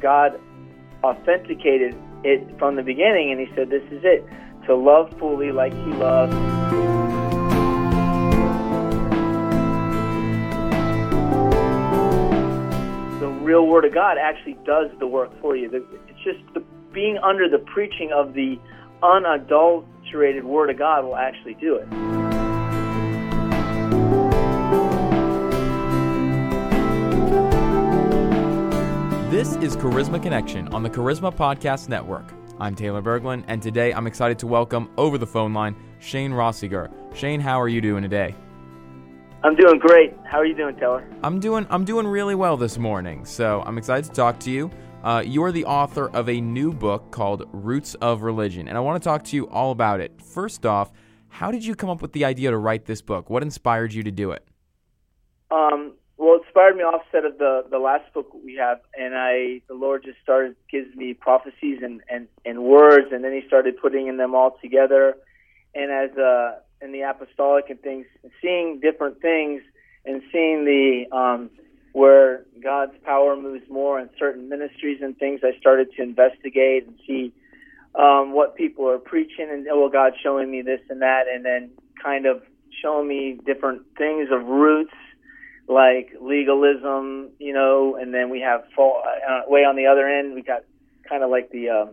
God authenticated it from the beginning, and He said, "This is it: to love fully like He loved." The real Word of God actually does the work for you. It's just the, being under the preaching of the unadulterated Word of God will actually do it. This is Charisma Connection on the Charisma Podcast Network. I'm Taylor Berglund, and today I'm excited to welcome over the phone line Shane Roessiger. Shane, how are you doing today? I'm doing great. How are you doing, Taylor? I'm doing I'm doing really well this morning. So I'm excited to talk to you. Uh, you are the author of a new book called Roots of Religion, and I want to talk to you all about it. First off, how did you come up with the idea to write this book? What inspired you to do it? Um, well, it inspired me offset of the the last book we have, and I the Lord just started gives me prophecies and and and words, and then He started putting in them all together, and as uh in the apostolic and things, seeing different things and seeing the um where God's power moves more in certain ministries and things, I started to investigate and see um, what people are preaching, and oh, well, God's showing me this and that, and then kind of showing me different things of roots like legalism, you know, and then we have fall, uh, way on the other end we got kind of like the uh,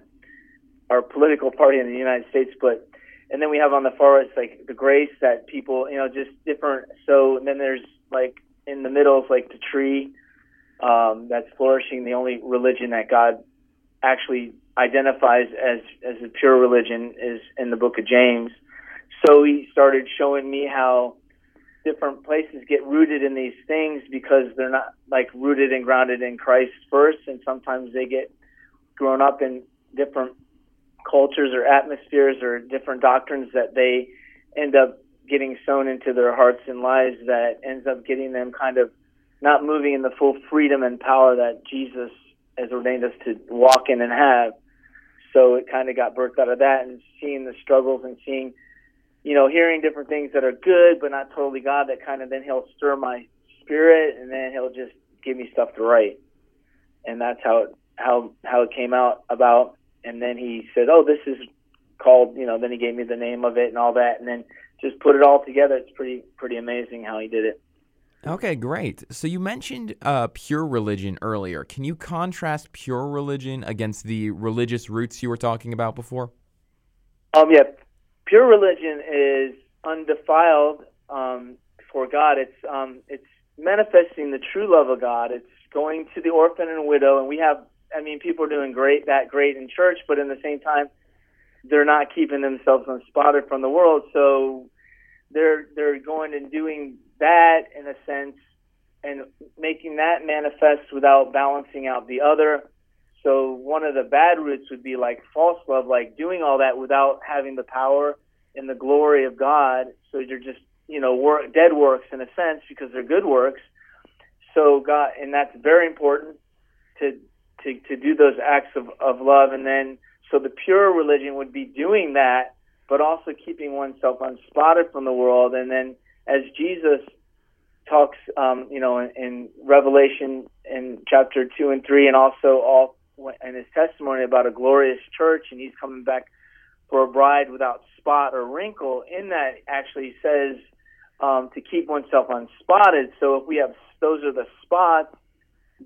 our political party in the United States, but and then we have on the far right like the grace that people, you know, just different. So and then there's like in the middle is like the tree um, that's flourishing, the only religion that God actually identifies as as a pure religion is in the book of James. So he started showing me how different places get rooted in these things because they're not like rooted and grounded in Christ first, and sometimes they get grown up in different cultures or atmospheres or different doctrines that they end up getting sown into their hearts and lives that ends up getting them kind of not moving in the full freedom and power that Jesus has ordained us to walk in and have. So it kind of got birthed out of that and seeing the struggles and seeing you know, hearing different things that are good but not totally God, that kind of then he'll stir my spirit, and then he'll just give me stuff to write, and that's how it how how it came out about. And then he said, "Oh, this is called," you know. Then he gave me the name of it and all that, and then just put it all together. It's pretty pretty amazing how he did it. Okay, great. So you mentioned uh, pure religion earlier. Can you contrast pure religion against the religious roots you were talking about before? Um, yeah, pure religion is undefiled um, for God. It's um, it's manifesting the true love of God. It's going to the orphan and widow, and we have. I mean, people are doing great, that great in church, but in the same time, they're not keeping themselves unspotted from the world. So they're they're going and doing that in a sense, and making that manifest without balancing out the other. One of the bad roots would be like false love, like doing all that without having the power and the glory of God. So you're just, you know, work, dead works in a sense because they're good works. So God, and that's very important to to to do those acts of of love, and then so the pure religion would be doing that, but also keeping oneself unspotted from the world, and then as Jesus talks, um, you know, in, in Revelation in chapter two and three, and also all in his testimony about a glorious church, and he's coming back for a bride without spot or wrinkle. In that, actually says um, to keep oneself unspotted. So if we have those are the spots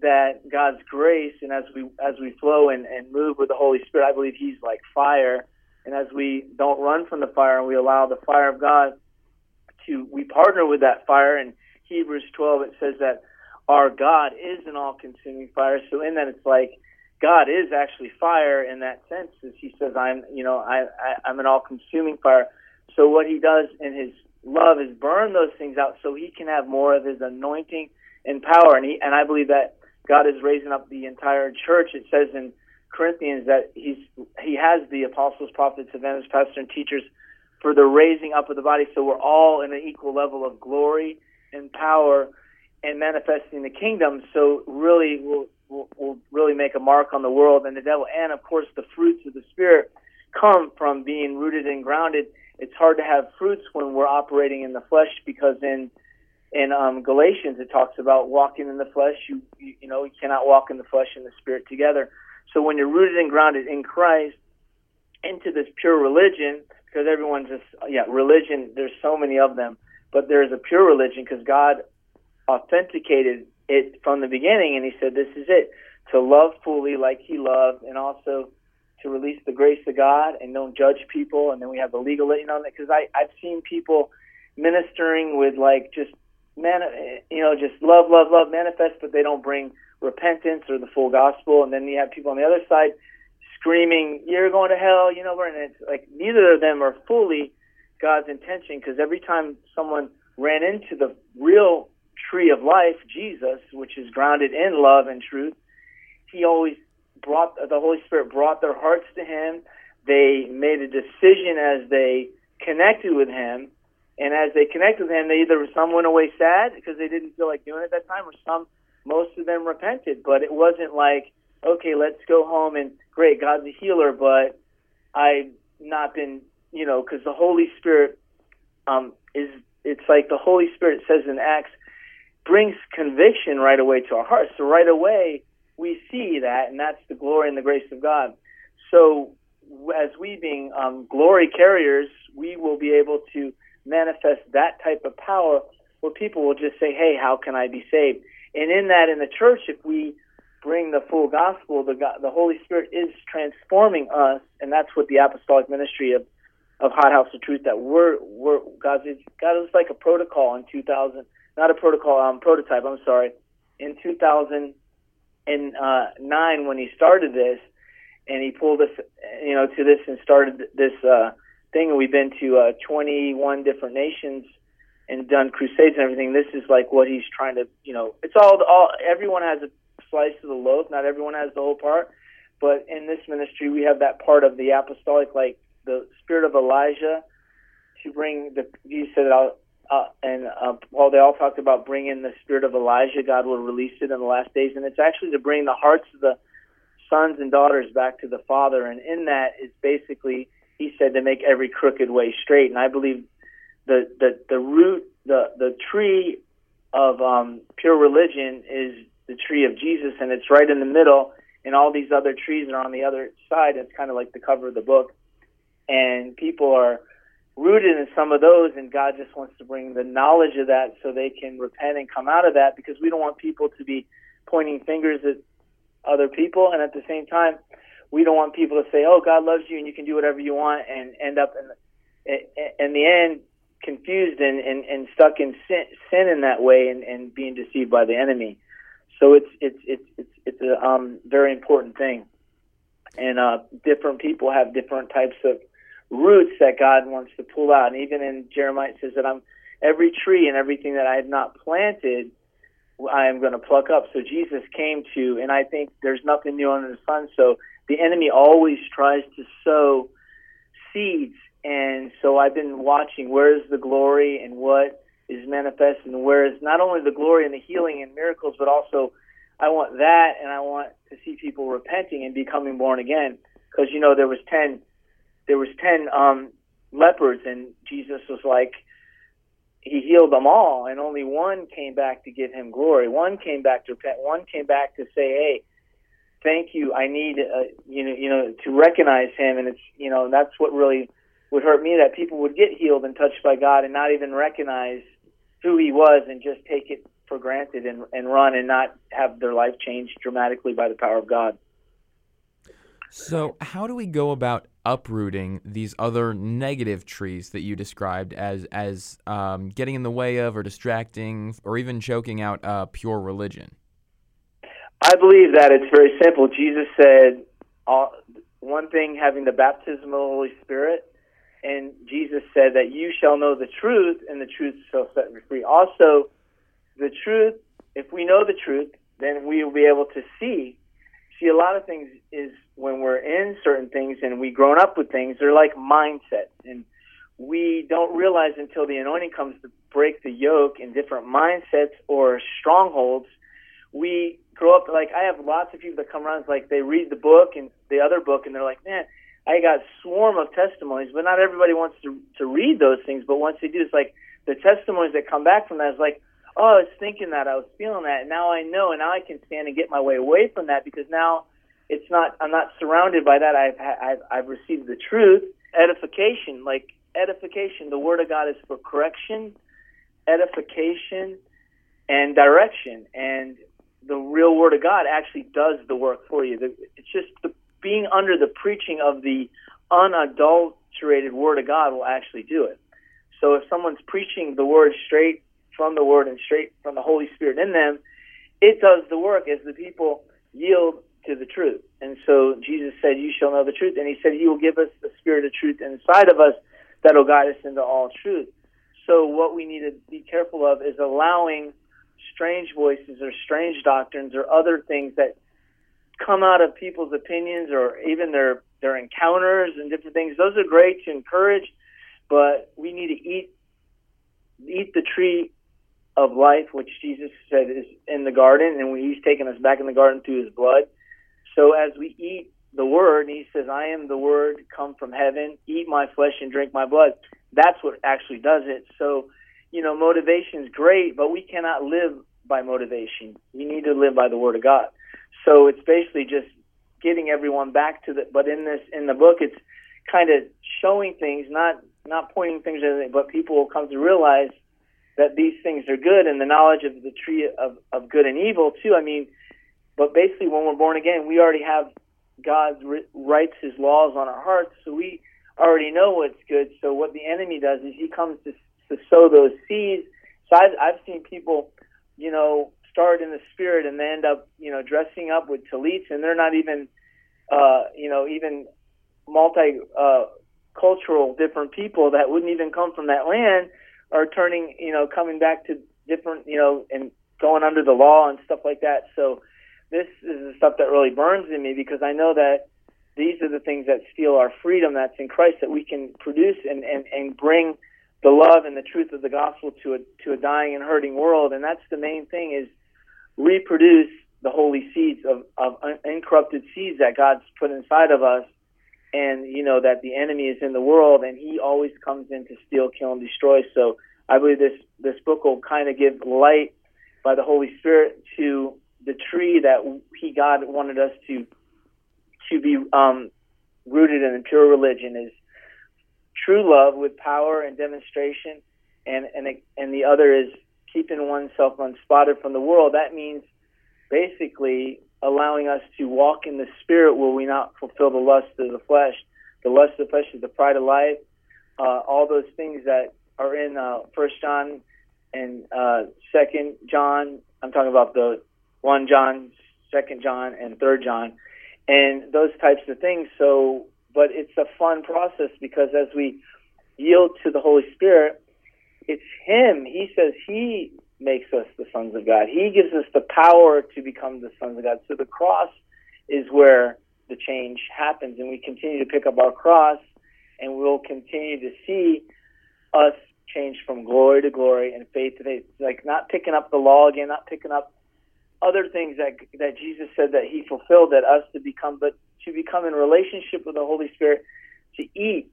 that God's grace, and as we as we flow and, and move with the Holy Spirit, I believe He's like fire. And as we don't run from the fire and we allow the fire of God to, we partner with that fire. In Hebrews 12, it says that our God is an all-consuming fire. So in that, it's like God is actually fire in that sense, as He says, "I'm, you know, I, I I'm an all-consuming fire." So what He does in His love is burn those things out, so He can have more of His anointing and power. And He and I believe that God is raising up the entire church. It says in Corinthians that He's He has the apostles, prophets, evangelists, pastors, and teachers for the raising up of the body. So we're all in an equal level of glory and power and manifesting the kingdom. So really, make a mark on the world and the devil. And of course, the fruits of the Spirit come from being rooted and grounded. It's hard to have fruits when we're operating in the flesh because in in um, Galatians it talks about walking in the flesh. You, you you know you cannot walk in the flesh and the spirit together. So when you're rooted and grounded in Christ, into this pure religion, because everyone just yeah religion. There's so many of them, but there's a pure religion because God authenticated it from the beginning, and He said this is it to love fully like He loved, and also to release the grace of God and don't judge people. And then we have the legal, you know, because I've seen people ministering with like just man, you know, just love, love, love manifest, but they don't bring repentance or the full gospel. And then you have people on the other side screaming, "You're going to hell," you know, and it's like neither of them are fully God's intention because every time someone ran into the real tree of life, Jesus, which is grounded in love and truth, he always brought the Holy Spirit brought their hearts to him. They made a decision as they connected with him, and as they connected with him, they either some went away sad because they didn't feel like doing it at that time, or some most of them repented. But it wasn't like okay, let's go home and great, God's a healer, but I've not been, you know, because the Holy Spirit um, is, it's like the Holy Spirit says in Acts, brings conviction right away to our hearts. So right away, we see that, and that's the glory and the grace of God. So as we being um, glory carriers, we will be able to manifest that type of power where people will just say, hey, how can I be saved? And in that, in the church, if we bring the full gospel, the the Holy Spirit is transforming us, and that's what the apostolic ministry of of Hot House of Truth that we're we're God is God is like a protocol in 2000, not a protocol, um, prototype. I'm sorry, in 2009 uh, when he started this, and he pulled us, you know, to this and started this uh, thing, and we've been to uh, 21 different nations and done crusades and everything. This is like what he's trying to, you know, it's all all everyone has a slice of the loaf. Not everyone has the whole part, but in this ministry, we have that part of the apostolic, like the spirit of Elijah, to bring the. You said it all, uh, and uh, Paul. They all talked about bringing the spirit of Elijah. God will release it in the last days, and it's actually to bring the hearts of the sons and daughters back to the Father. And in that is basically, he said, to make every crooked way straight. And I believe the the the root, the the tree of um, pure religion is the tree of Jesus, and it's right in the middle, and all these other trees are on the other side. It's kind of like the cover of the book, and people are rooted in some of those, and God just wants to bring the knowledge of that so they can repent and come out of that because we don't want people to be pointing fingers at other people, and at the same time, we don't want people to say, "Oh, God loves you and you can do whatever you want," and end up in in the end confused and, and, and stuck in sin, sin in that way and, and being deceived by the enemy. So it's it's it's it's it's a um, very important thing, and uh, different people have different types of roots that God wants to pull out. And even in Jeremiah it says that I'm every tree and everything that I have not planted, I am going to pluck up. So Jesus came to, and I think there's nothing new under the sun. So the enemy always tries to sow seeds, and so I've been watching where is the glory and what is manifest, and whereas not only the glory and the healing and miracles, but also I want that, and I want to see people repenting and becoming born again. Because you know there was ten, there was ten um, lepers, and Jesus was like, he healed them all, and only one came back to give him glory. One came back to repent. One came back to say, hey. Thank you. I need, uh, you know, you know, to recognize him, and it's, you know, that's what really would hurt me that people would get healed and touched by God and not even recognize who he was and just take it for granted and, and run and not have their life changed dramatically by the power of God. So, how do we go about uprooting these other negative trees that you described as as um, getting in the way of, or distracting, or even choking out uh, pure religion? I believe that it's very simple. Jesus said, all, one thing having the baptism of the Holy Spirit, and Jesus said that you shall know the truth, and the truth shall set you free. Also, the truth, if we know the truth, then we will be able to see. See, a lot of things is when we're in certain things and we grown up with things, they're like mindsets. And we don't realize until the anointing comes to break the yoke in different mindsets or strongholds. We grow up like I have lots of people that come around like they read the book and the other book and they're like, man, I got swarm of testimonies, but not everybody wants to to read those things. But once they do, it's like the testimonies that come back from that is like, oh, I was thinking that, I was feeling that, and now I know, and now I can stand and get my way away from that because now it's not, I'm not surrounded by that. I've, I've, I've received the truth, edification, like edification. The Word of God is for correction, edification, and direction, and the real Word of God actually does the work for you. It's just the, being under the preaching of the unadulterated Word of God will actually do it. So if someone's preaching the Word straight from the Word and straight from the Holy Spirit in them, it does the work as the people yield to the truth. And so Jesus said, You shall know the truth. And he said, He will give us the spirit of truth inside of us that will guide us into all truth. So what we need to be careful of is allowing strange voices or strange doctrines or other things that come out of people's opinions or even their their encounters and different things. Those are great to encourage, but we need to eat eat the tree of life, which Jesus said is in the garden, and He's taken us back in the garden through His blood. So as we eat the Word, He says, "I am the Word, come from heaven. Eat my flesh and drink my blood." That's what actually does it. So, you know, motivation is great, but we cannot live by motivation. You need to live by the Word of God. So it's basically just getting everyone back to the. But in this, in the book, it's kind of showing things, not not pointing things at but people will come to realize that these things are good and the knowledge of the tree of, of good and evil too. I mean, but basically, when we're born again, we already have God writes His laws on our hearts, so we already know what's good. So what the enemy does is he comes to to sow those seeds. So I've, I've seen people, you know, start in the spirit and they end up, you know, dressing up with tallits, and they're not even, uh, you know, even multi uh, cultural different people that wouldn't even come from that land are turning, you know, coming back to different, you know, and going under the law and stuff like that. So this is the stuff that really burns in me because I know that these are the things that steal our freedom that's in Christ that we can produce and, and, and bring the love and the truth of the gospel to a to a dying and hurting world. And that's the main thing is reproduce the holy seeds of, of uncorrupted seeds that God's put inside of us. And you know that the enemy is in the world and he always comes in to steal, kill, and destroy. So I believe this this book will kind of give light by the Holy Spirit to the tree that he God wanted us to to be um, rooted in pure religion is true love with power and demonstration, and and and the other is keeping oneself unspotted from the world. That means basically allowing us to walk in the spirit will we not fulfill the lust of the flesh. The lust of the flesh is the pride of life. Uh, all those things that are in uh, First John and uh, Second John. I'm talking about the one John, Second John, and Third John, and those types of things. So, but it's a fun process because as we yield to the Holy Spirit, it's Him. He says He makes us the sons of God. He gives us the power to become the sons of God. So the cross is where the change happens, and we continue to pick up our cross, and we'll continue to see us change from glory to glory and faith to faith. Like not picking up the law again, not picking up other things that that Jesus said that He fulfilled that us to become, but to become in relationship with the Holy Spirit, to eat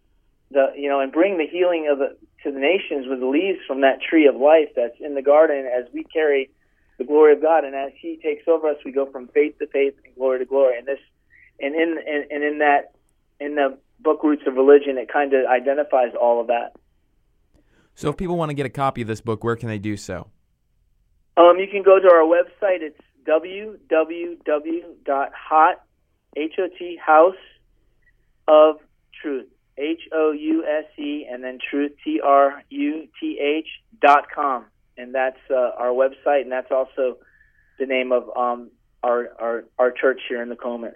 the you know and bring the healing of the to the nations with the leaves from that tree of life that's in the garden as we carry the glory of God and as He takes over us, we go from faith to faith and glory to glory. And this and in and, and in that in the book Roots of Religion, it kind of identifies all of that. So, if people want to get a copy of this book, where can they do so? Um, you can go to our website. It's www.hot, H-O-T, House of Truth, H-O-U-S-E, and then Truth, T-R-U-T-H dot com. And that's uh, our website, and that's also the name of um, our, our, our church here in the Comas.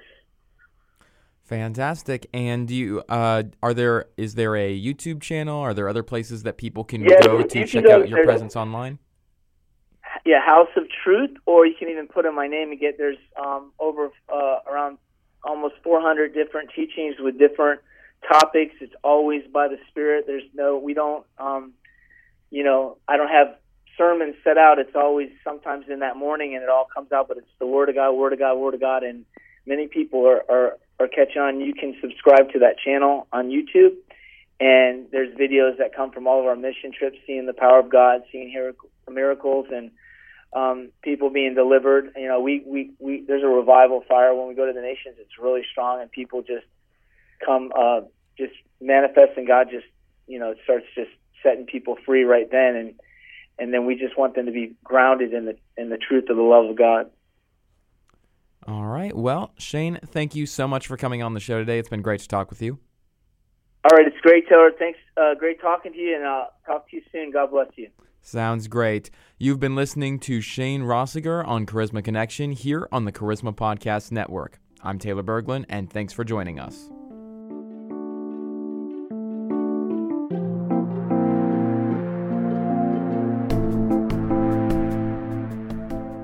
Fantastic. And you uh, are there? Is there a YouTube channel? Are there other places that people can yeah, go to check out your presence online? yeah, House of Truth, or you can even put in my name and get there's um, over uh, around almost 400 different teachings with different topics. It's always by the Spirit. There's no, we don't, um, you know, I don't have sermons set out. It's always sometimes in that morning and it all comes out, but it's the Word of God, Word of God, Word of God, and many people are are, are catching on. You can subscribe to that channel on YouTube. And there's videos that come from all of our mission trips, seeing the power of God, seeing miracles and um, people being delivered. You know, we, we, we there's a revival fire when we go to the nations. It's really strong, and people just come uh, just manifest, and God just you know starts just setting people free right then, and and then we just want them to be grounded in the in the truth of the love of God. All right. Well, Shane, thank you so much for coming on the show today. It's been great to talk with you. All right, it's great, Taylor. Thanks. Uh, great talking to you, and I'll talk to you soon. God bless you. Sounds great. You've been listening to Shane Roessiger on Charisma Connection here on the Charisma Podcast Network. I'm Taylor Berglund, and thanks for joining us.